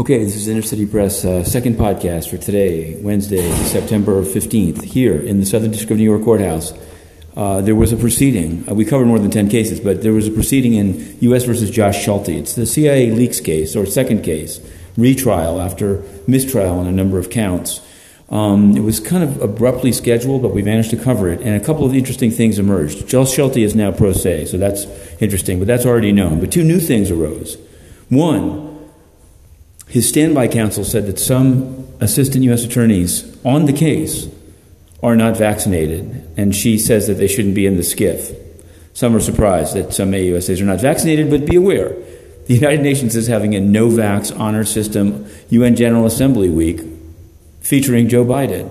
Okay, this is Inner City Press, uh, second podcast for today, Wednesday, September 15th, here in the Southern District of New York Courthouse. Uh, there was a proceeding. Uh, we covered more than 10 cases, but there was a proceeding in U.S. versus Josh Schulte. It's the CIA leaks case, or second case, retrial after mistrial on a number of counts. Um, it was kind of abruptly scheduled, but we managed to cover it, and a couple of interesting things emerged. Josh Schulte is now pro se, so that's interesting, but that's already known. But two new things arose. One, his standby counsel said that some assistant U.S. attorneys on the case are not vaccinated, and she says that they shouldn't be in the SCIF. Some are surprised that some AUSAs are not vaccinated, but be aware the United Nations is having a no vax honor system UN General Assembly week featuring Joe Biden.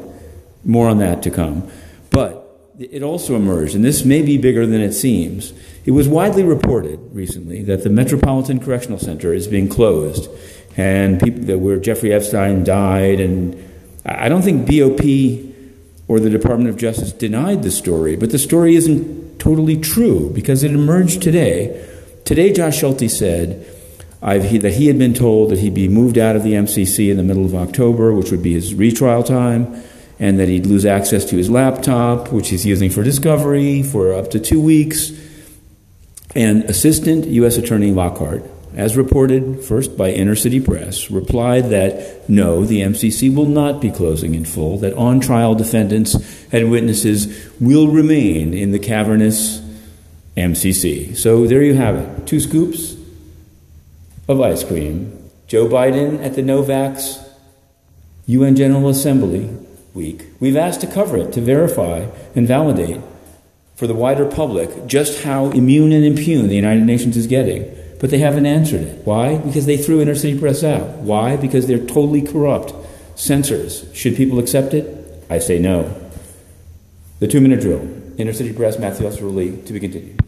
More on that to come. But it also emerged, and this may be bigger than it seems. It was widely reported recently that the Metropolitan Correctional Center is being closed and people that where Jeffrey Epstein died, and I don't think BOP or the Department of Justice denied the story, but the story isn't totally true because it emerged today. Today, Josh Schulte said he, that he had been told that he'd be moved out of the MCC in the middle of October, which would be his retrial time, and that he'd lose access to his laptop, which he's using for discovery for up to two weeks. And Assistant U.S. Attorney Lockard as reported first by Inner City Press, replied that no, the MCC will not be closing in full, that on trial defendants and witnesses will remain in the cavernous MCC. So there you have it two scoops of ice cream. Joe Biden at the Novax UN General Assembly week. We've asked to cover it to verify and validate for the wider public just how immune and impugn the United Nations is getting but they haven't answered it. Why? Because they threw Inner City Press out. Why? Because they're totally corrupt. Censors. Should people accept it? I say no. The two minute drill. Inner City Press, Matthew Russell Lee, to be continued.